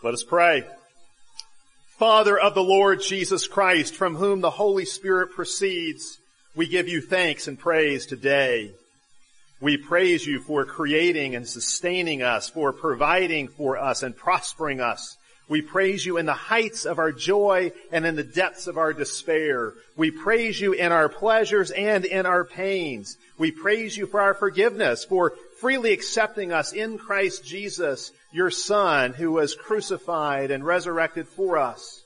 Let us pray. Father of the Lord Jesus Christ, from whom the Holy Spirit proceeds, we give you thanks and praise today. We praise you for creating and sustaining us, for providing for us and prospering us. We praise you in the heights of our joy and in the depths of our despair. We praise you in our pleasures and in our pains. We praise you for our forgiveness, for freely accepting us in Christ Jesus, your Son, who was crucified and resurrected for us.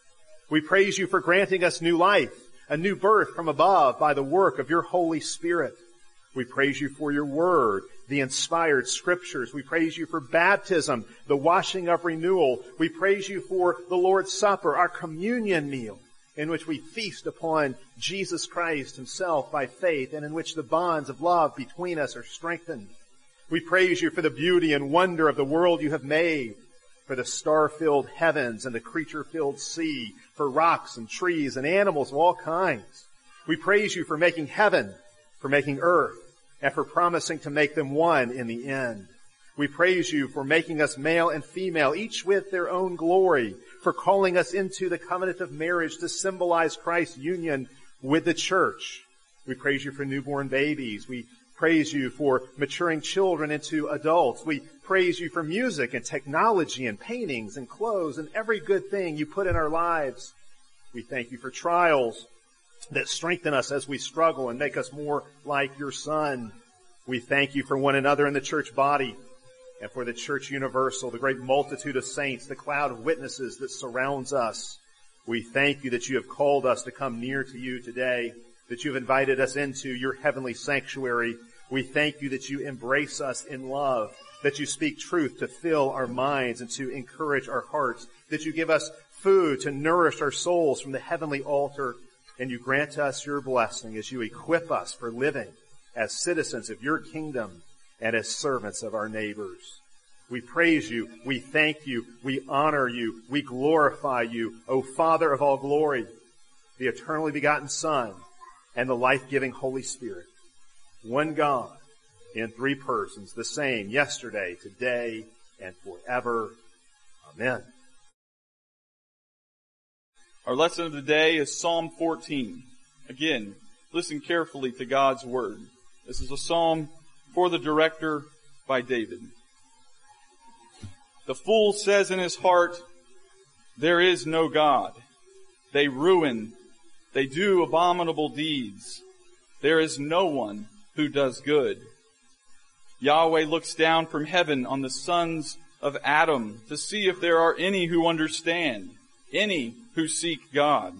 We praise you for granting us new life, a new birth from above by the work of your Holy Spirit. We praise you for your word, the inspired scriptures. We praise you for baptism, the washing of renewal. We praise you for the Lord's Supper, our communion meal, in which we feast upon Jesus Christ himself by faith and in which the bonds of love between us are strengthened. We praise you for the beauty and wonder of the world you have made, for the star-filled heavens and the creature-filled sea, for rocks and trees and animals of all kinds. We praise you for making heaven, for making earth, and for promising to make them one in the end. We praise you for making us male and female, each with their own glory, for calling us into the covenant of marriage to symbolize Christ's union with the church. We praise you for newborn babies. We praise you for maturing children into adults. We praise you for music and technology and paintings and clothes and every good thing you put in our lives. We thank you for trials that strengthen us as we struggle and make us more like your son. We thank you for one another in the church body and for the church universal, the great multitude of saints, the cloud of witnesses that surrounds us. We thank you that you have called us to come near to you today, that you've invited us into your heavenly sanctuary we thank you that you embrace us in love, that you speak truth to fill our minds and to encourage our hearts, that you give us food to nourish our souls from the heavenly altar, and you grant us your blessing as you equip us for living as citizens of your kingdom and as servants of our neighbors. We praise you, we thank you, we honor you, we glorify you, O Father of all glory, the eternally begotten Son, and the life-giving Holy Spirit one God in three persons, the same yesterday, today, and forever. Amen. Our lesson of the day is Psalm 14. Again, listen carefully to God's word. This is a psalm for the director by David. The fool says in his heart, there is no God. They ruin. They do abominable deeds. There is no one who does good. Yahweh looks down from heaven on the sons of Adam to see if there are any who understand, any who seek God.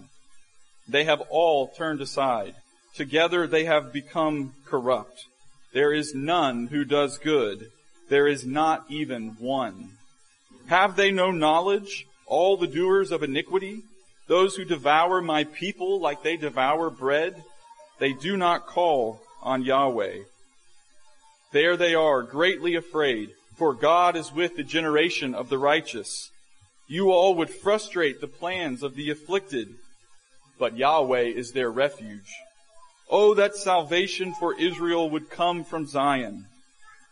They have all turned aside. Together they have become corrupt. There is none who does good. There is not even one. Have they no knowledge, all the doers of iniquity, those who devour my people like they devour bread? They do not call on Yahweh. There they are, greatly afraid, for God is with the generation of the righteous. You all would frustrate the plans of the afflicted, but Yahweh is their refuge. Oh, that salvation for Israel would come from Zion.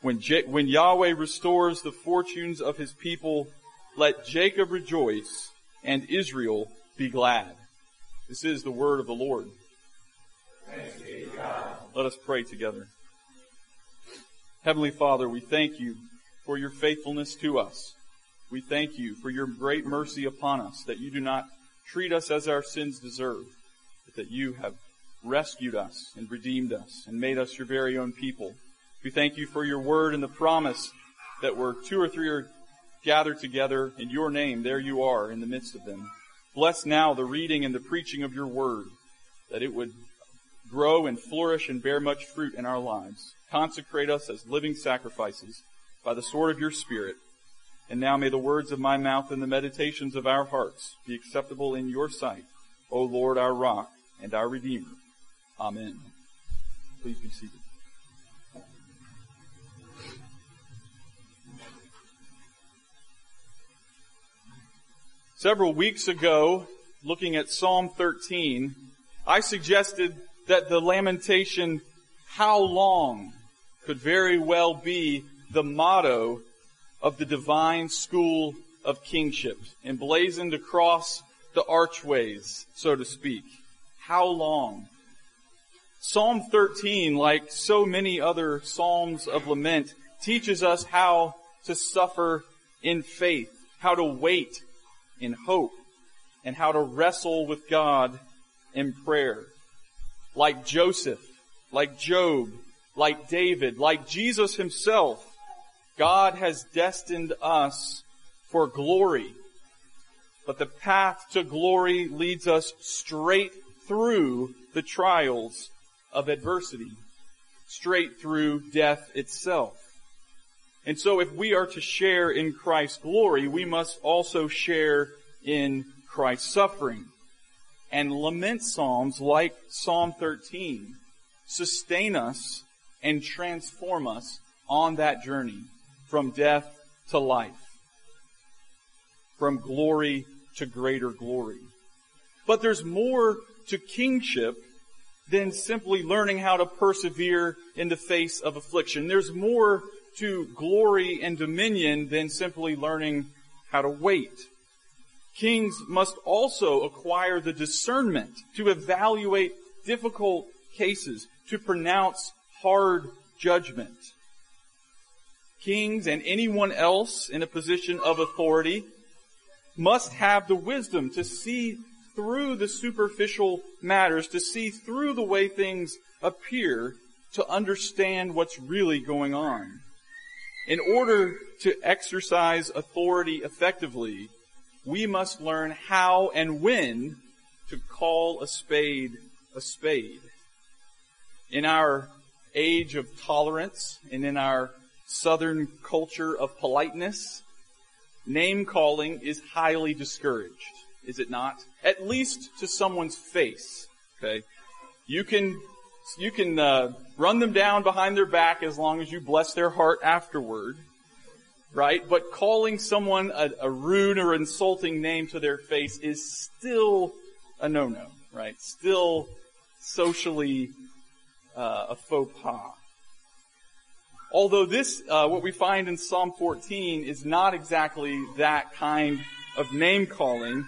When, Je- when Yahweh restores the fortunes of his people, let Jacob rejoice and Israel be glad. This is the word of the Lord. Let us pray together. Heavenly Father, we thank you for your faithfulness to us. We thank you for your great mercy upon us, that you do not treat us as our sins deserve, but that you have rescued us and redeemed us and made us your very own people. We thank you for your word and the promise that where two or three are gathered together in your name, there you are in the midst of them. Bless now the reading and the preaching of your word, that it would grow and flourish and bear much fruit in our lives. Consecrate us as living sacrifices by the sword of your Spirit. And now may the words of my mouth and the meditations of our hearts be acceptable in your sight, O Lord, our rock and our Redeemer. Amen. Please be seated. Several weeks ago, looking at Psalm 13, I suggested that the lamentation, how long, could very well be the motto of the divine school of kingship, emblazoned across the archways, so to speak. How long? Psalm 13, like so many other Psalms of lament, teaches us how to suffer in faith, how to wait in hope, and how to wrestle with God in prayer. Like Joseph, like Job, like David, like Jesus himself, God has destined us for glory. But the path to glory leads us straight through the trials of adversity, straight through death itself. And so if we are to share in Christ's glory, we must also share in Christ's suffering. And lament psalms like Psalm 13 sustain us and transform us on that journey from death to life, from glory to greater glory. But there's more to kingship than simply learning how to persevere in the face of affliction. There's more to glory and dominion than simply learning how to wait. Kings must also acquire the discernment to evaluate difficult cases, to pronounce hard judgment. Kings and anyone else in a position of authority must have the wisdom to see through the superficial matters, to see through the way things appear, to understand what's really going on. In order to exercise authority effectively, we must learn how and when to call a spade a spade. In our age of tolerance and in our southern culture of politeness, name calling is highly discouraged, is it not? At least to someone's face. Okay, you can you can uh, run them down behind their back as long as you bless their heart afterward, right? But calling someone a, a rude or insulting name to their face is still a no-no, right? Still socially uh, a faux pas. Although this, uh, what we find in Psalm 14 is not exactly that kind of name calling,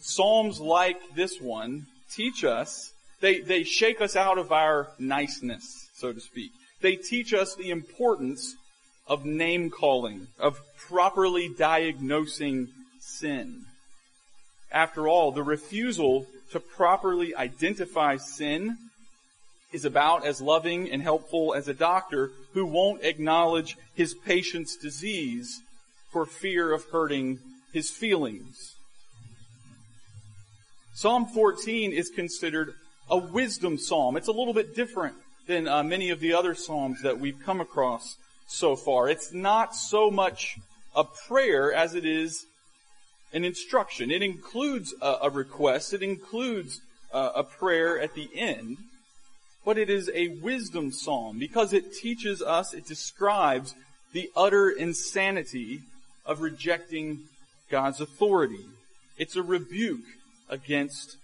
Psalms like this one teach us, they, they shake us out of our niceness, so to speak. They teach us the importance of name calling, of properly diagnosing sin. After all, the refusal to properly identify sin is about as loving and helpful as a doctor who won't acknowledge his patient's disease for fear of hurting his feelings. Psalm 14 is considered a wisdom psalm. It's a little bit different than uh, many of the other psalms that we've come across so far. It's not so much a prayer as it is an instruction. It includes a, a request. It includes uh, a prayer at the end but it is a wisdom psalm because it teaches us, it describes the utter insanity of rejecting God's authority. It's a rebuke against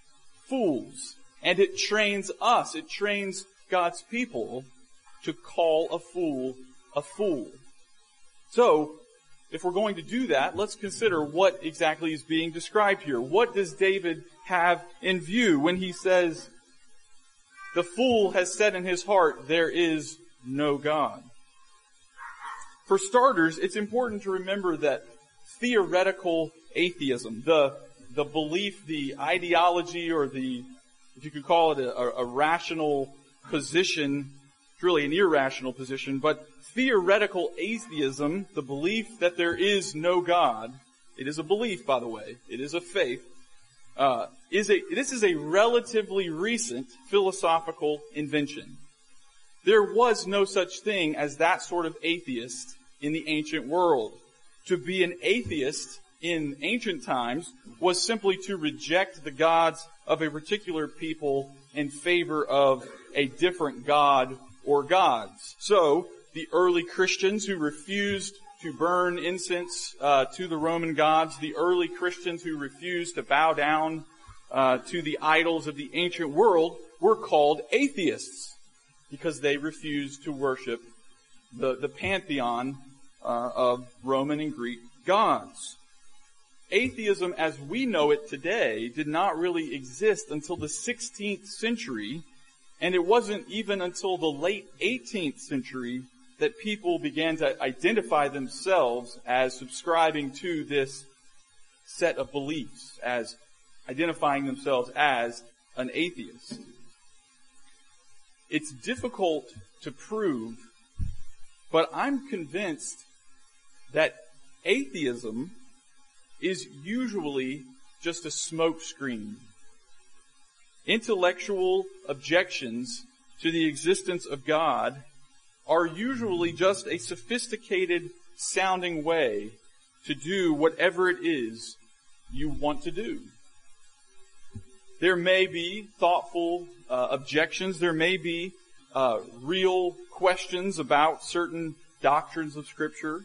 fools. And it trains us, it trains God's people to call a fool a fool. So, if we're going to do that, let's consider what exactly is being described here. What does David have in view when he says, the fool has said in his heart, there is no God. For starters, it's important to remember that theoretical atheism, the, the belief, the ideology, or the, if you could call it a, a, rational position, it's really an irrational position, but theoretical atheism, the belief that there is no God, it is a belief, by the way, it is a faith, uh, is a, this is a relatively recent philosophical invention. There was no such thing as that sort of atheist in the ancient world. To be an atheist in ancient times was simply to reject the gods of a particular people in favor of a different god or gods. So, the early Christians who refused to burn incense uh, to the Roman gods, the early Christians who refused to bow down uh, to the idols of the ancient world were called atheists because they refused to worship the, the pantheon uh, of Roman and Greek gods. atheism as we know it today did not really exist until the 16th century, and it wasn't even until the late 18th century that people began to identify themselves as subscribing to this set of beliefs, as identifying themselves as an atheist. It's difficult to prove, but I'm convinced that atheism is usually just a smokescreen. Intellectual objections to the existence of God are usually just a sophisticated sounding way to do whatever it is you want to do. There may be thoughtful uh, objections. There may be uh, real questions about certain doctrines of Scripture.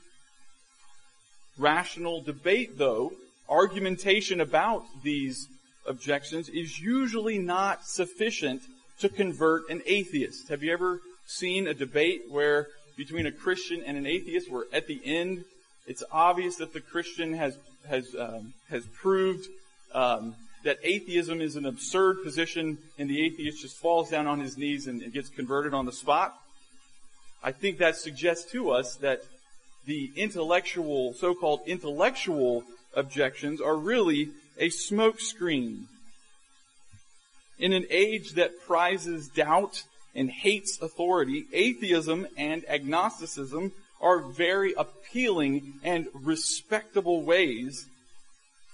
Rational debate, though, argumentation about these objections is usually not sufficient to convert an atheist. Have you ever seen a debate where between a Christian and an atheist where at the end it's obvious that the Christian has has um, has proved um, that atheism is an absurd position and the atheist just falls down on his knees and, and gets converted on the spot? I think that suggests to us that the intellectual, so-called intellectual objections are really a smokescreen. In an age that prizes doubt and hates authority, atheism and agnosticism are very appealing and respectable ways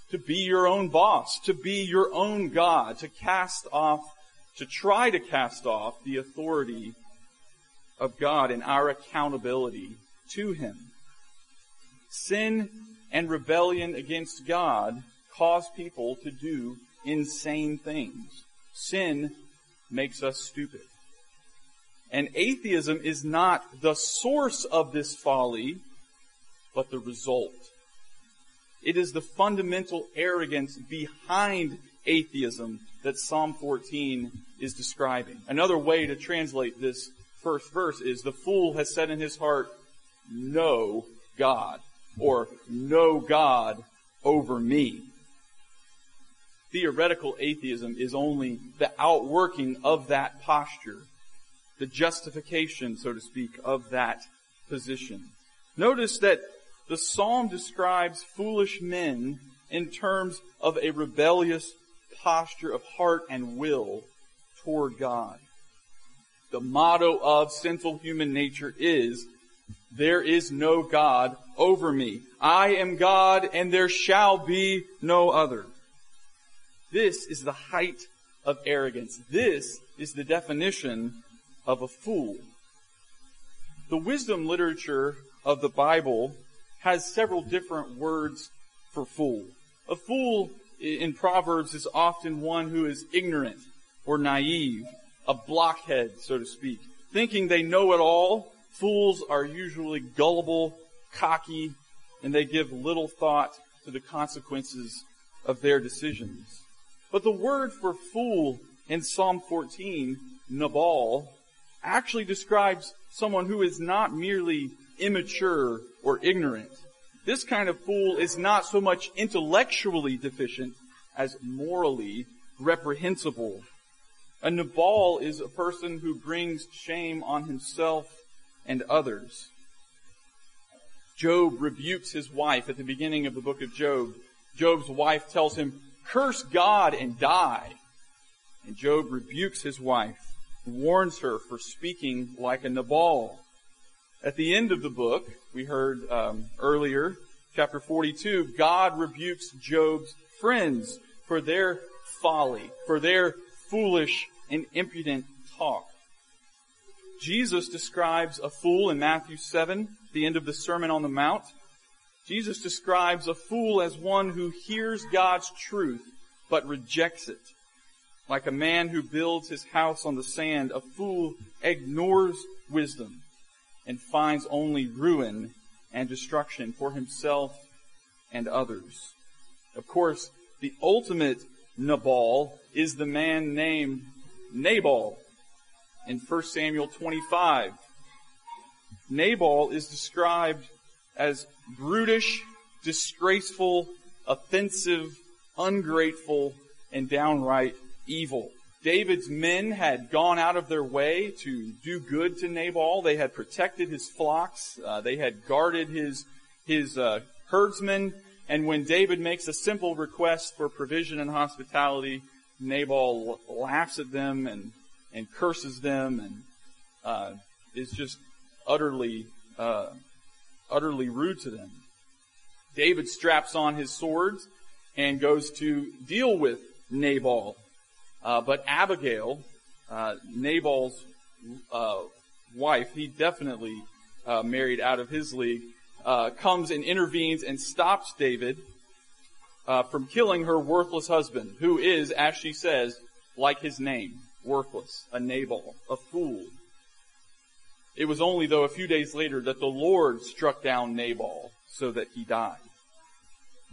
to be your own boss, to be your own God, to cast off, to try to cast off the authority of God and our accountability to Him. Sin and rebellion against God cause people to do insane things. Sin makes us stupid. And atheism is not the source of this folly, but the result. It is the fundamental arrogance behind atheism that Psalm 14 is describing. Another way to translate this first verse is the fool has said in his heart, no God, or no God over me. Theoretical atheism is only the outworking of that posture, the justification, so to speak, of that position. Notice that the psalm describes foolish men in terms of a rebellious posture of heart and will toward God. The motto of sinful human nature is, there is no God over me. I am God and there shall be no other. This is the height of arrogance. This is the definition of a fool. The wisdom literature of the Bible has several different words for fool. A fool in Proverbs is often one who is ignorant or naive, a blockhead, so to speak. Thinking they know it all, fools are usually gullible, cocky, and they give little thought to the consequences of their decisions. But the word for fool in Psalm 14, Nabal, actually describes someone who is not merely immature, or ignorant. This kind of fool is not so much intellectually deficient as morally reprehensible. A Nabal is a person who brings shame on himself and others. Job rebukes his wife at the beginning of the book of Job. Job's wife tells him, curse God and die. And Job rebukes his wife, warns her for speaking like a Nabal. At the end of the book, we heard um, earlier, chapter 42, God rebukes Job's friends for their folly, for their foolish and impudent talk. Jesus describes a fool in Matthew 7, the end of the Sermon on the Mount. Jesus describes a fool as one who hears God's truth but rejects it. Like a man who builds his house on the sand, a fool ignores wisdom and finds only ruin and destruction for himself and others. Of course, the ultimate Nabal is the man named Nabal in 1 Samuel 25. Nabal is described as brutish, disgraceful, offensive, ungrateful, and downright evil. David's men had gone out of their way to do good to Nabal. They had protected his flocks. Uh, they had guarded his his uh, herdsmen. And when David makes a simple request for provision and hospitality, Nabal laughs at them and and curses them and uh, is just utterly uh, utterly rude to them. David straps on his swords and goes to deal with Nabal. Uh, but Abigail, uh, Nabal's uh, wife, he definitely uh, married out of his league, uh, comes and intervenes and stops David uh, from killing her worthless husband, who is, as she says, like his name, worthless, a Nabal, a fool. It was only, though, a few days later that the Lord struck down Nabal so that he died.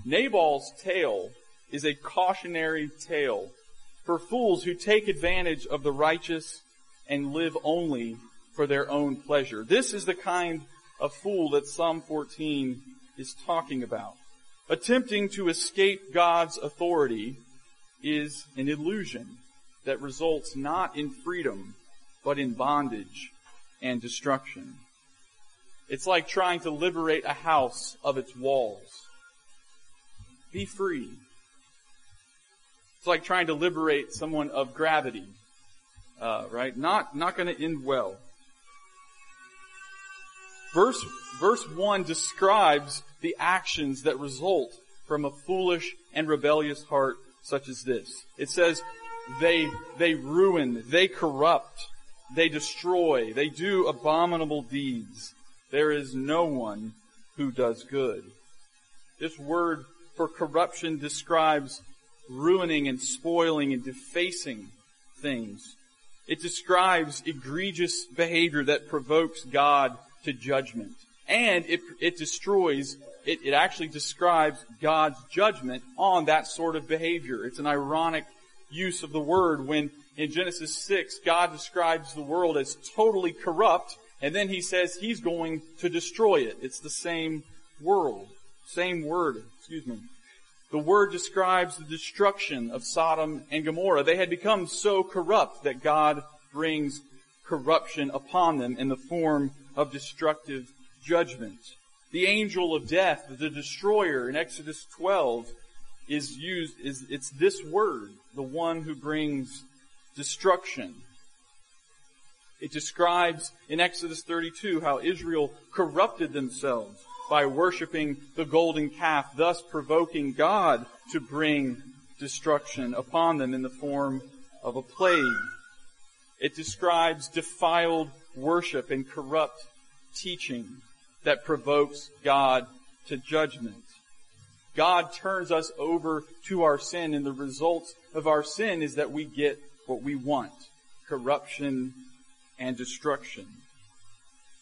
Nabal's tale is a cautionary tale for fools who take advantage of the righteous and live only for their own pleasure. This is the kind of fool that Psalm 14 is talking about. Attempting to escape God's authority is an illusion that results not in freedom, but in bondage and destruction. It's like trying to liberate a house of its walls. Be free. It's like trying to liberate someone of gravity, uh, right? Not not going to end well. Verse verse one describes the actions that result from a foolish and rebellious heart such as this. It says they they ruin, they corrupt, they destroy, they do abominable deeds. There is no one who does good. This word for corruption describes ruining and spoiling and defacing things. It describes egregious behavior that provokes God to judgment. And it, it destroys, it, it actually describes God's judgment on that sort of behavior. It's an ironic use of the word when in Genesis 6, God describes the world as totally corrupt, and then he says he's going to destroy it. It's the same world, same word, excuse me. The word describes the destruction of Sodom and Gomorrah. They had become so corrupt that God brings corruption upon them in the form of destructive judgment. The angel of death, the destroyer in Exodus 12 is used, is, it's this word, the one who brings destruction. It describes in Exodus 32 how Israel corrupted themselves by worshiping the golden calf, thus provoking God to bring destruction upon them in the form of a plague. It describes defiled worship and corrupt teaching that provokes God to judgment. God turns us over to our sin and the result of our sin is that we get what we want. Corruption and destruction.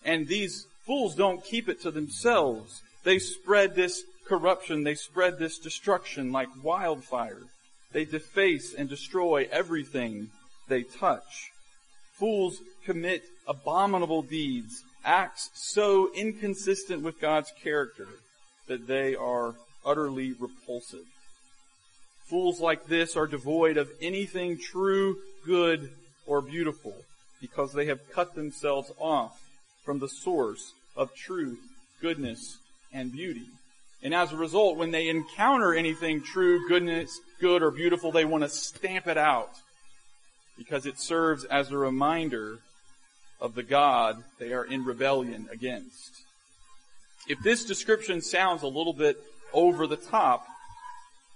And these Fools don't keep it to themselves. They spread this corruption, they spread this destruction like wildfire. They deface and destroy everything they touch. Fools commit abominable deeds, acts so inconsistent with God's character that they are utterly repulsive. Fools like this are devoid of anything true, good, or beautiful because they have cut themselves off from the source of truth, goodness, and beauty. And as a result, when they encounter anything true, goodness, good, or beautiful, they want to stamp it out because it serves as a reminder of the God they are in rebellion against. If this description sounds a little bit over the top,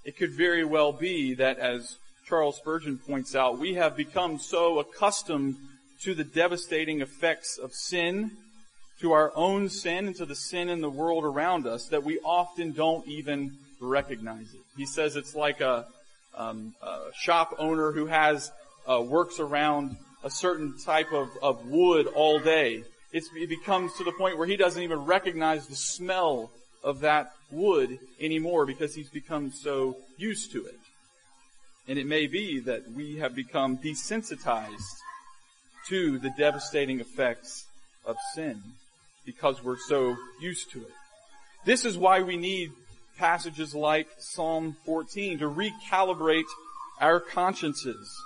it could very well be that as Charles Spurgeon points out, we have become so accustomed to the devastating effects of sin, to our own sin and to the sin in the world around us that we often don't even recognize it. He says it's like a, um, a shop owner who has uh, works around a certain type of, of wood all day. It's, it becomes to the point where he doesn't even recognize the smell of that wood anymore because he's become so used to it. And it may be that we have become desensitized to the devastating effects of sin because we're so used to it. This is why we need passages like Psalm 14 to recalibrate our consciences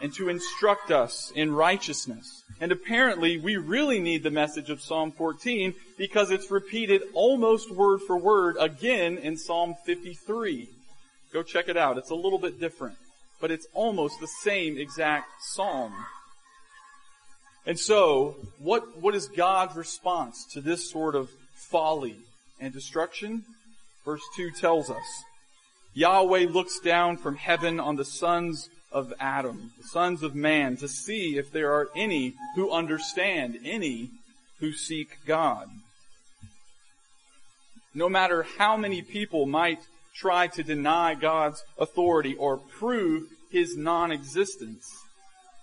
and to instruct us in righteousness. And apparently we really need the message of Psalm 14 because it's repeated almost word for word again in Psalm 53. Go check it out. It's a little bit different, but it's almost the same exact psalm. And so, what, what is God's response to this sort of folly and destruction? Verse 2 tells us, Yahweh looks down from heaven on the sons of Adam, the sons of man, to see if there are any who understand, any who seek God. No matter how many people might try to deny God's authority or prove his non-existence,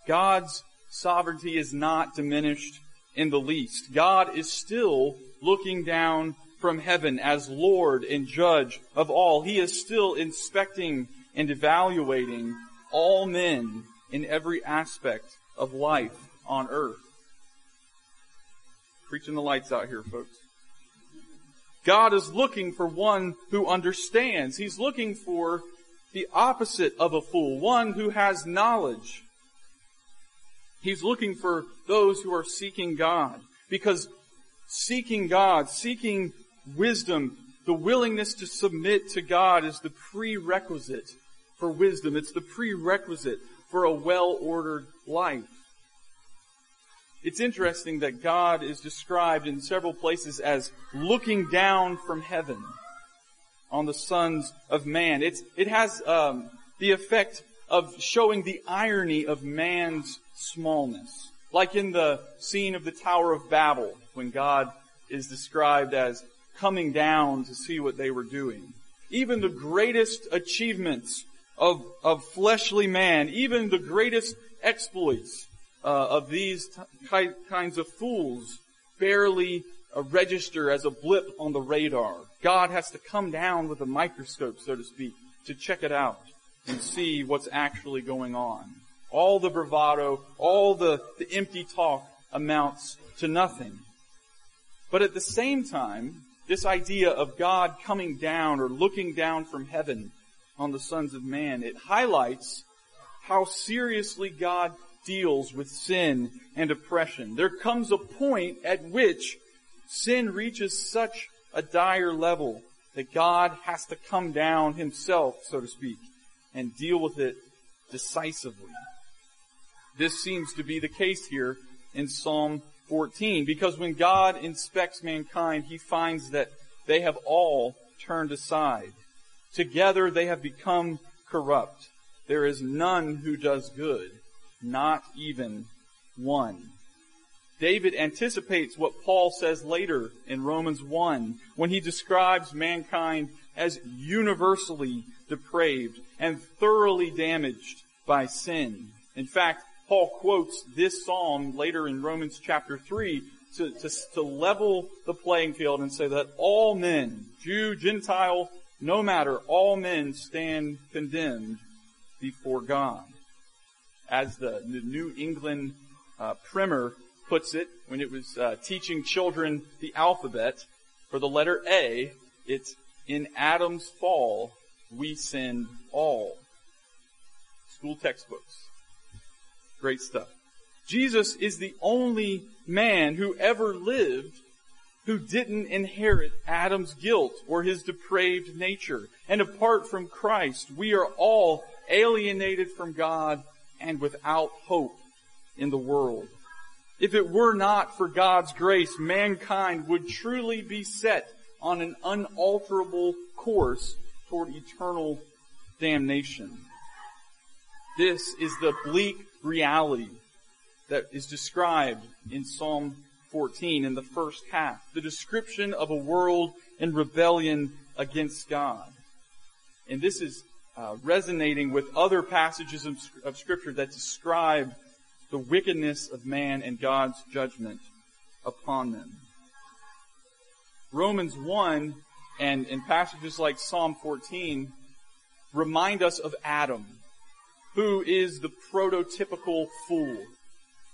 God's sovereignty is not diminished in the least. God is still looking down from heaven as Lord and Judge of all. He is still inspecting and evaluating all men in every aspect of life on earth. Preaching the lights out here, folks. God is looking for one who understands. He's looking for the opposite of a fool, one who has knowledge. He's looking for those who are seeking God because seeking God, seeking wisdom, the willingness to submit to God is the prerequisite for wisdom. It's the prerequisite for a well-ordered life. It's interesting that God is described in several places as looking down from heaven on the sons of man. It's, it has um, the effect of showing the irony of man's smallness. Like in the scene of the Tower of Babel, when God is described as coming down to see what they were doing. Even the greatest achievements of, of fleshly man, even the greatest exploits uh, of these kinds of fools barely uh, register as a blip on the radar. God has to come down with a microscope, so to speak, to check it out and see what's actually going on. All the bravado, all the, the empty talk amounts to nothing. But at the same time, this idea of God coming down or looking down from heaven on the sons of man, it highlights how seriously God deals with sin and oppression. There comes a point at which sin reaches such a dire level that God has to come down himself, so to speak, and deal with it decisively. This seems to be the case here in Psalm 14, because when God inspects mankind, he finds that they have all turned aside. Together they have become corrupt. There is none who does good, not even one. David anticipates what Paul says later in Romans 1 when he describes mankind as universally depraved and thoroughly damaged by sin. In fact, Paul quotes this psalm later in Romans chapter 3 to, to, to level the playing field and say that all men, Jew, Gentile, no matter, all men stand condemned before God. As the, the New England uh, primer puts it, when it was uh, teaching children the alphabet, for the letter A, it's in Adam's fall, we sinned all. School textbooks. Great stuff. Jesus is the only man who ever lived who didn't inherit Adam's guilt or his depraved nature. And apart from Christ, we are all alienated from God and without hope in the world. If it were not for God's grace, mankind would truly be set on an unalterable course toward eternal damnation. This is the bleak reality that is described in Psalm 14 in the first half. The description of a world in rebellion against God. And this is uh, resonating with other passages of, of Scripture that describe the wickedness of man and God's judgment upon them. Romans 1 and, and passages like Psalm 14 remind us of Adam, who is the prototypical fool.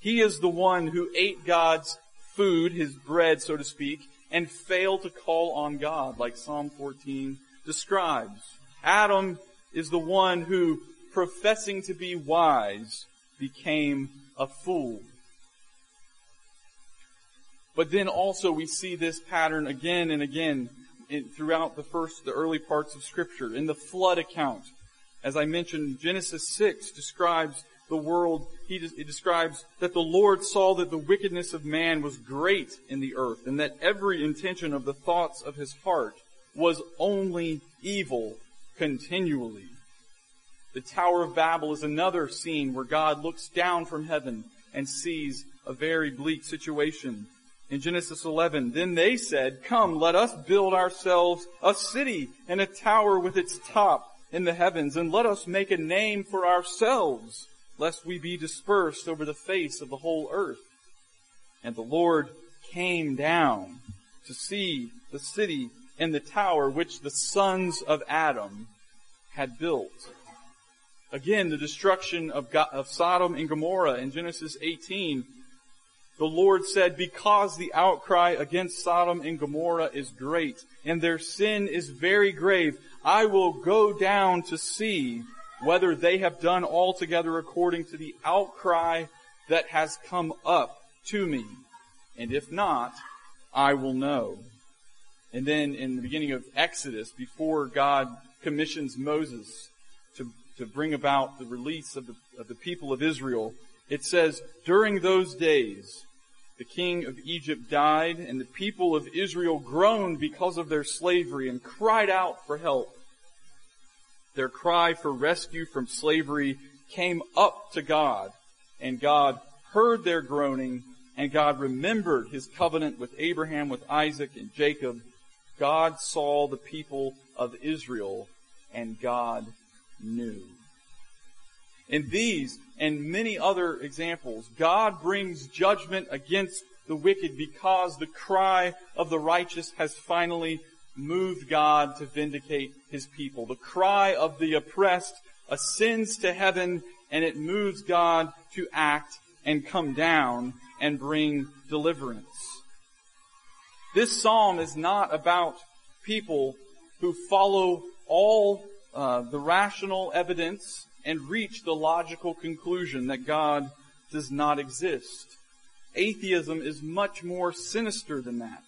He is the one who ate God's food, his bread, so to speak, and fail to call on God like Psalm 14 describes. Adam is the one who, professing to be wise, became a fool. But then also we see this pattern again and again throughout the first, the early parts of scripture. In the flood account, as I mentioned, Genesis 6 describes the world, he, it describes that the Lord saw that the wickedness of man was great in the earth and that every intention of the thoughts of his heart was only evil continually. The Tower of Babel is another scene where God looks down from heaven and sees a very bleak situation. In Genesis 11, then they said, come, let us build ourselves a city and a tower with its top in the heavens and let us make a name for ourselves lest we be dispersed over the face of the whole earth. And the Lord came down to see the city and the tower which the sons of Adam had built. Again, the destruction of, God, of Sodom and Gomorrah in Genesis 18. The Lord said, because the outcry against Sodom and Gomorrah is great and their sin is very grave, I will go down to see whether they have done altogether according to the outcry that has come up to me. And if not, I will know. And then in the beginning of Exodus, before God commissions Moses to, to bring about the release of the, of the people of Israel, it says, during those days, the king of Egypt died and the people of Israel groaned because of their slavery and cried out for help. Their cry for rescue from slavery came up to God, and God heard their groaning, and God remembered his covenant with Abraham, with Isaac, and Jacob. God saw the people of Israel, and God knew. In these and many other examples, God brings judgment against the wicked because the cry of the righteous has finally moved God to vindicate his people. The cry of the oppressed ascends to heaven and it moves God to act and come down and bring deliverance. This psalm is not about people who follow all uh, the rational evidence and reach the logical conclusion that God does not exist. Atheism is much more sinister than that.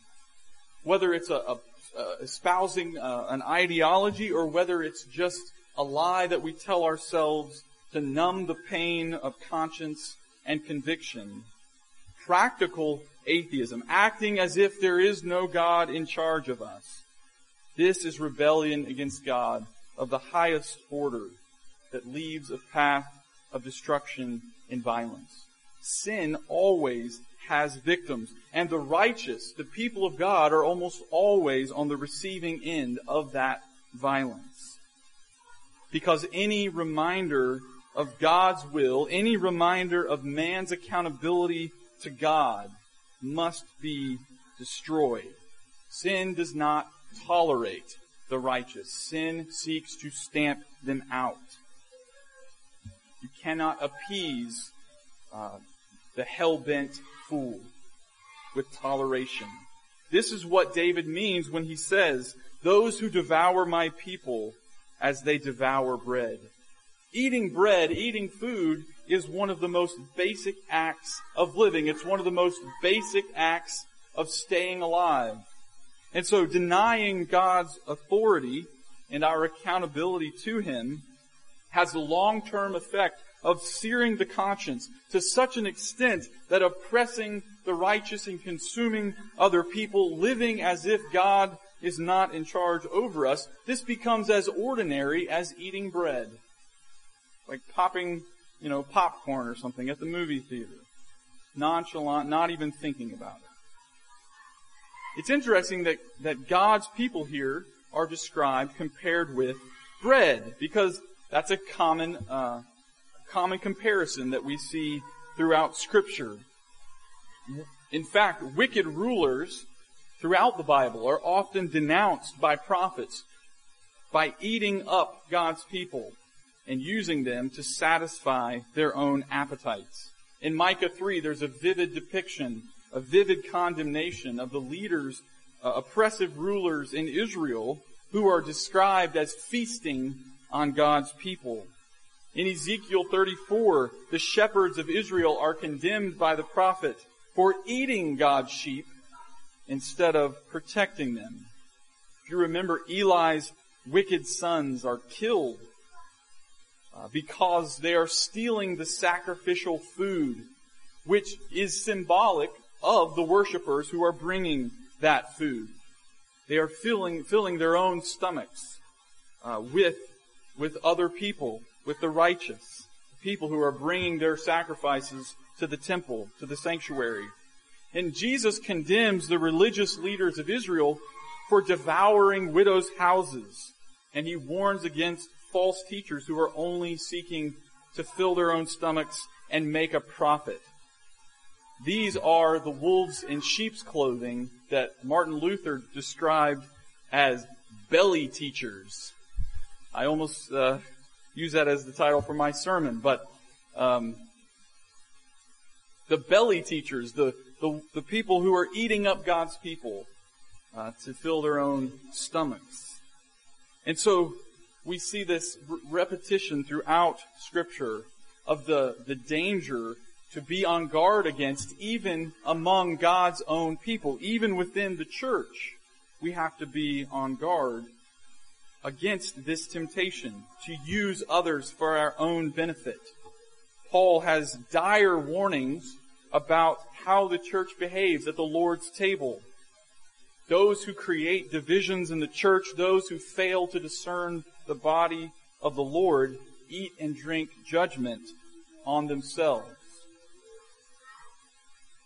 Whether it's a, a uh, espousing uh, an ideology or whether it's just a lie that we tell ourselves to numb the pain of conscience and conviction. Practical atheism, acting as if there is no God in charge of us. This is rebellion against God of the highest order that leaves a path of destruction and violence. Sin always has victims. And the righteous, the people of God, are almost always on the receiving end of that violence. Because any reminder of God's will, any reminder of man's accountability to God must be destroyed. Sin does not tolerate the righteous. Sin seeks to stamp them out. You cannot appease uh, the hell-bent fool with toleration. This is what David means when he says, those who devour my people as they devour bread. Eating bread, eating food is one of the most basic acts of living. It's one of the most basic acts of staying alive. And so denying God's authority and our accountability to Him has a long-term effect of searing the conscience to such an extent that oppressing the righteous and consuming other people, living as if God is not in charge over us, this becomes as ordinary as eating bread. Like popping, you know, popcorn or something at the movie theater. Nonchalant, not even thinking about it. It's interesting that, that God's people here are described compared with bread, because that's a common uh, common comparison that we see throughout scripture. In fact, wicked rulers throughout the Bible are often denounced by prophets by eating up God's people and using them to satisfy their own appetites. In Micah 3, there's a vivid depiction, a vivid condemnation of the leaders uh, oppressive rulers in Israel who are described as feasting on God's people. In Ezekiel 34, the shepherds of Israel are condemned by the prophet for eating God's sheep instead of protecting them. If you remember, Eli's wicked sons are killed uh, because they are stealing the sacrificial food, which is symbolic of the worshippers who are bringing that food. They are filling, filling their own stomachs uh, with, with other people, with the righteous, people who are bringing their sacrifices to the temple, to the sanctuary. And Jesus condemns the religious leaders of Israel for devouring widows' houses. And he warns against false teachers who are only seeking to fill their own stomachs and make a profit. These are the wolves in sheep's clothing that Martin Luther described as belly teachers. I almost uh, use that as the title for my sermon, but um, the belly teachers, the, the, the people who are eating up God's people uh, to fill their own stomachs. And so we see this repetition throughout Scripture of the, the danger to be on guard against even among God's own people, even within the church. We have to be on guard against this temptation to use others for our own benefit. Paul has dire warnings about how the church behaves at the Lord's table. Those who create divisions in the church, those who fail to discern the body of the Lord, eat and drink judgment on themselves.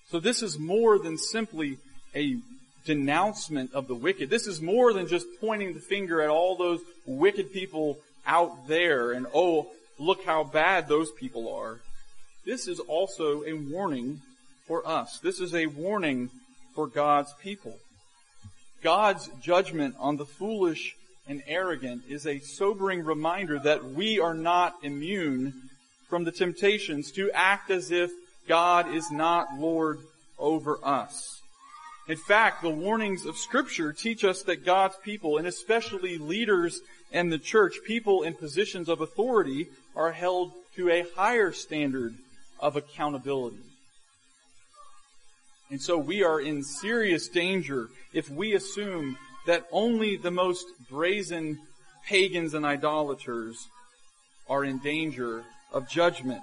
So this is more than simply a denouncement of the wicked. This is more than just pointing the finger at all those wicked people out there and, oh, look how bad those people are. This is also a warning for us. This is a warning for God's people. God's judgment on the foolish and arrogant is a sobering reminder that we are not immune from the temptations to act as if God is not Lord over us. In fact, the warnings of scripture teach us that God's people, and especially leaders and the church, people in positions of authority, are held to a higher standard of accountability. And so we are in serious danger if we assume that only the most brazen pagans and idolaters are in danger of judgment.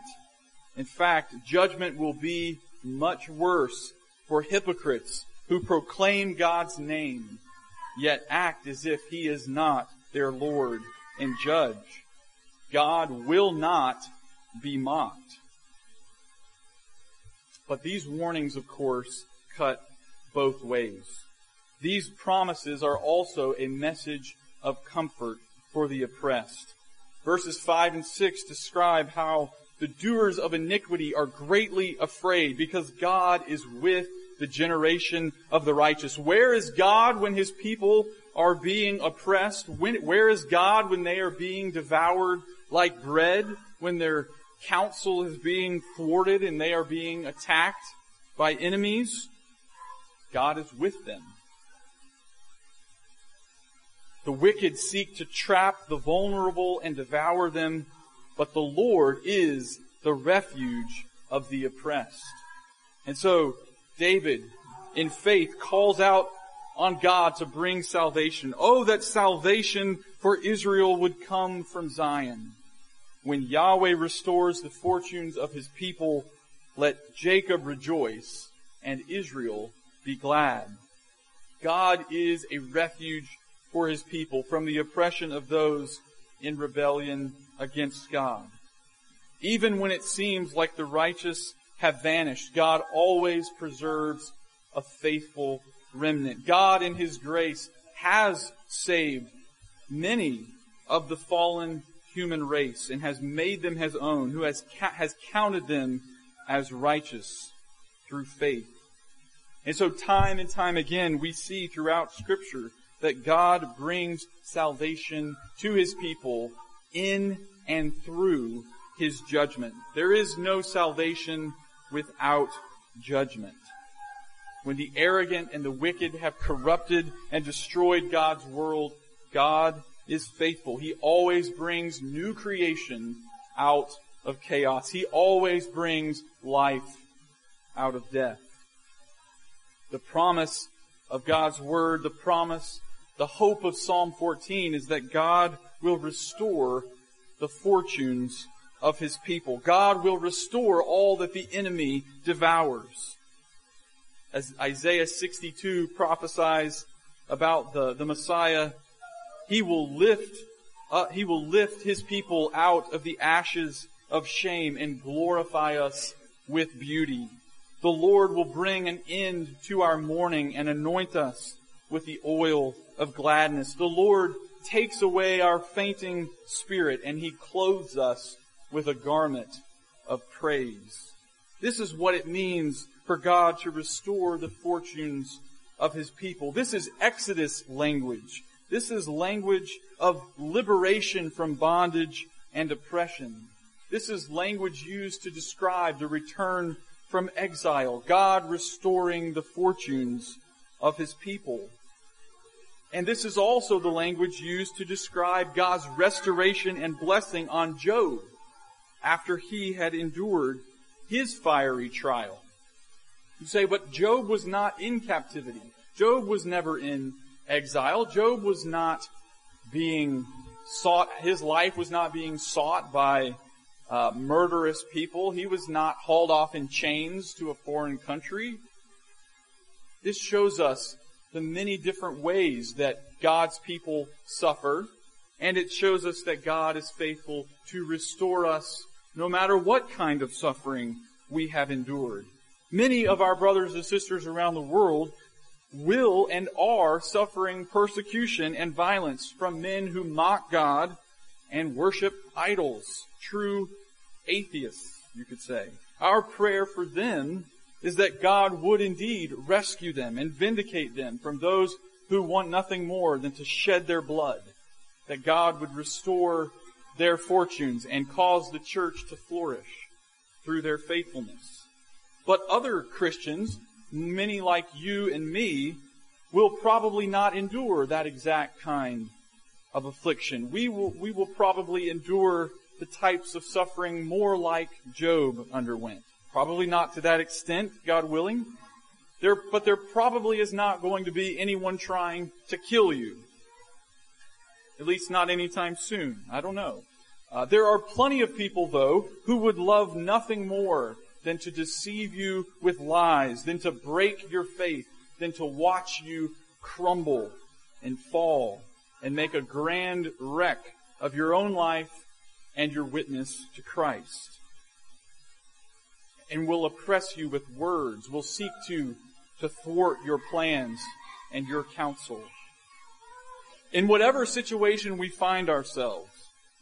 In fact, judgment will be much worse for hypocrites who proclaim God's name, yet act as if He is not their Lord and Judge. God will not be mocked. But these warnings, of course, cut both ways. These promises are also a message of comfort for the oppressed. Verses 5 and 6 describe how the doers of iniquity are greatly afraid because God is with the generation of the righteous. Where is God when his people are being oppressed? When, where is God when they are being devoured like bread? When their counsel is being thwarted and they are being attacked by enemies? God is with them. The wicked seek to trap the vulnerable and devour them but the Lord is the refuge of the oppressed. And so David, in faith, calls out on God to bring salvation. Oh, that salvation for Israel would come from Zion. When Yahweh restores the fortunes of his people, let Jacob rejoice and Israel be glad. God is a refuge for his people from the oppression of those in rebellion against God. Even when it seems like the righteous have vanished, God always preserves a faithful remnant. God in His grace has saved many of the fallen human race and has made them His own, who has, has counted them as righteous through faith. And so time and time again we see throughout scripture that God brings salvation to His people in and through his judgment. There is no salvation without judgment. When the arrogant and the wicked have corrupted and destroyed God's world, God is faithful. He always brings new creation out of chaos. He always brings life out of death. The promise of God's Word, the promise, the hope of Psalm 14 is that God will restore the fortunes of His people. God will restore all that the enemy devours. As Isaiah 62 prophesies about the, the Messiah, He will lift, uh, He will lift His people out of the ashes of shame and glorify us with beauty. The Lord will bring an end to our mourning and anoint us with the oil of gladness. The Lord takes away our fainting spirit and He clothes us with a garment of praise. This is what it means for God to restore the fortunes of His people. This is Exodus language. This is language of liberation from bondage and oppression. This is language used to describe the return from exile, God restoring the fortunes of his people. And this is also the language used to describe God's restoration and blessing on Job after he had endured his fiery trial. You say, but Job was not in captivity. Job was never in exile. Job was not being sought, his life was not being sought by uh, murderous people. He was not hauled off in chains to a foreign country. This shows us the many different ways that God's people suffer, and it shows us that God is faithful to restore us no matter what kind of suffering we have endured. Many of our brothers and sisters around the world will and are suffering persecution and violence from men who mock God and worship idols true atheists, you could say. Our prayer for them is that God would indeed rescue them and vindicate them from those who want nothing more than to shed their blood. That God would restore their fortunes and cause the church to flourish through their faithfulness. But other Christians, many like you and me, will probably not endure that exact kind of affliction. We will, we will probably endure the types of suffering more like Job underwent. Probably not to that extent, God willing. There, but there probably is not going to be anyone trying to kill you. At least not anytime soon. I don't know. Uh, there are plenty of people, though, who would love nothing more than to deceive you with lies, than to break your faith, than to watch you crumble and fall and make a grand wreck of your own life and your witness to Christ. And will oppress you with words, will seek to, to thwart your plans and your counsel. In whatever situation we find ourselves,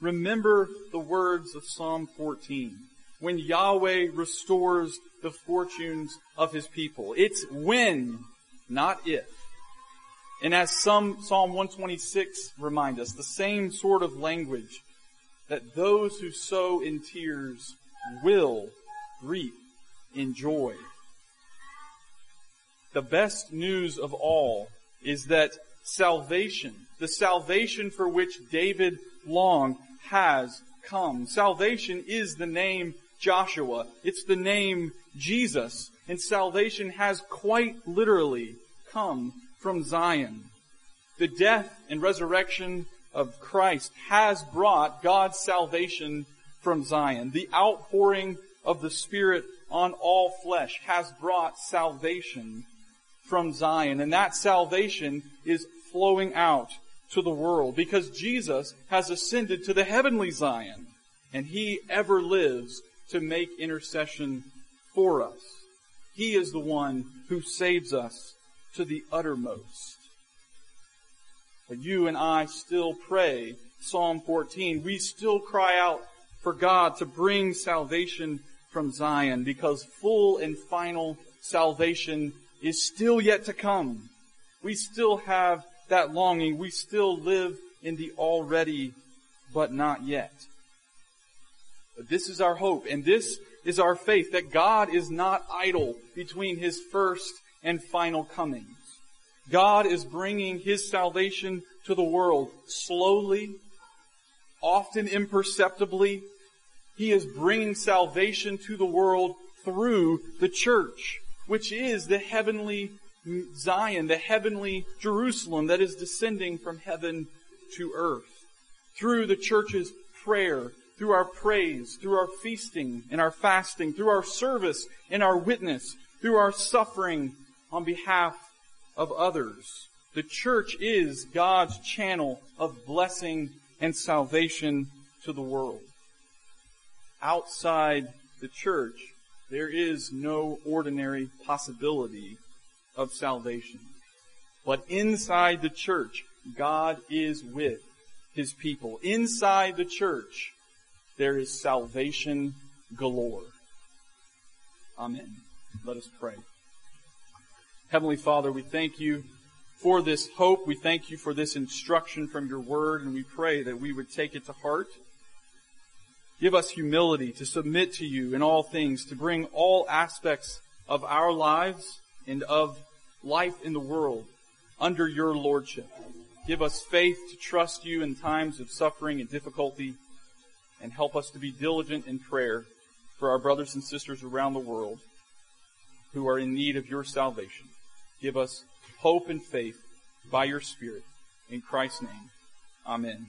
remember the words of Psalm 14. When Yahweh restores the fortunes of his people. It's when, not if. And as some Psalm 126 remind us, the same sort of language that those who sow in tears will reap in joy. The best news of all is that salvation, the salvation for which David longed, has come. Salvation is the name Joshua. It's the name Jesus. And salvation has quite literally come from Zion. The death and resurrection of Christ has brought God's salvation from Zion. The outpouring of the Spirit on all flesh has brought salvation from Zion. And that salvation is flowing out to the world because Jesus has ascended to the heavenly Zion and he ever lives to make intercession for us. He is the one who saves us to the uttermost. But you and I still pray Psalm 14. We still cry out for God to bring salvation from Zion because full and final salvation is still yet to come. We still have that longing. We still live in the already but not yet. But this is our hope and this is our faith that God is not idle between his first and final comings. God is bringing His salvation to the world slowly, often imperceptibly. He is bringing salvation to the world through the church, which is the heavenly Zion, the heavenly Jerusalem that is descending from heaven to earth. Through the church's prayer, through our praise, through our feasting and our fasting, through our service and our witness, through our suffering on behalf of others. The church is God's channel of blessing and salvation to the world. Outside the church, there is no ordinary possibility of salvation. But inside the church, God is with His people. Inside the church, there is salvation galore. Amen. Let us pray. Heavenly Father, we thank you for this hope. We thank you for this instruction from your word, and we pray that we would take it to heart. Give us humility to submit to you in all things, to bring all aspects of our lives and of life in the world under your lordship. Give us faith to trust you in times of suffering and difficulty, and help us to be diligent in prayer for our brothers and sisters around the world who are in need of your salvation. Give us hope and faith by your Spirit. In Christ's name, amen.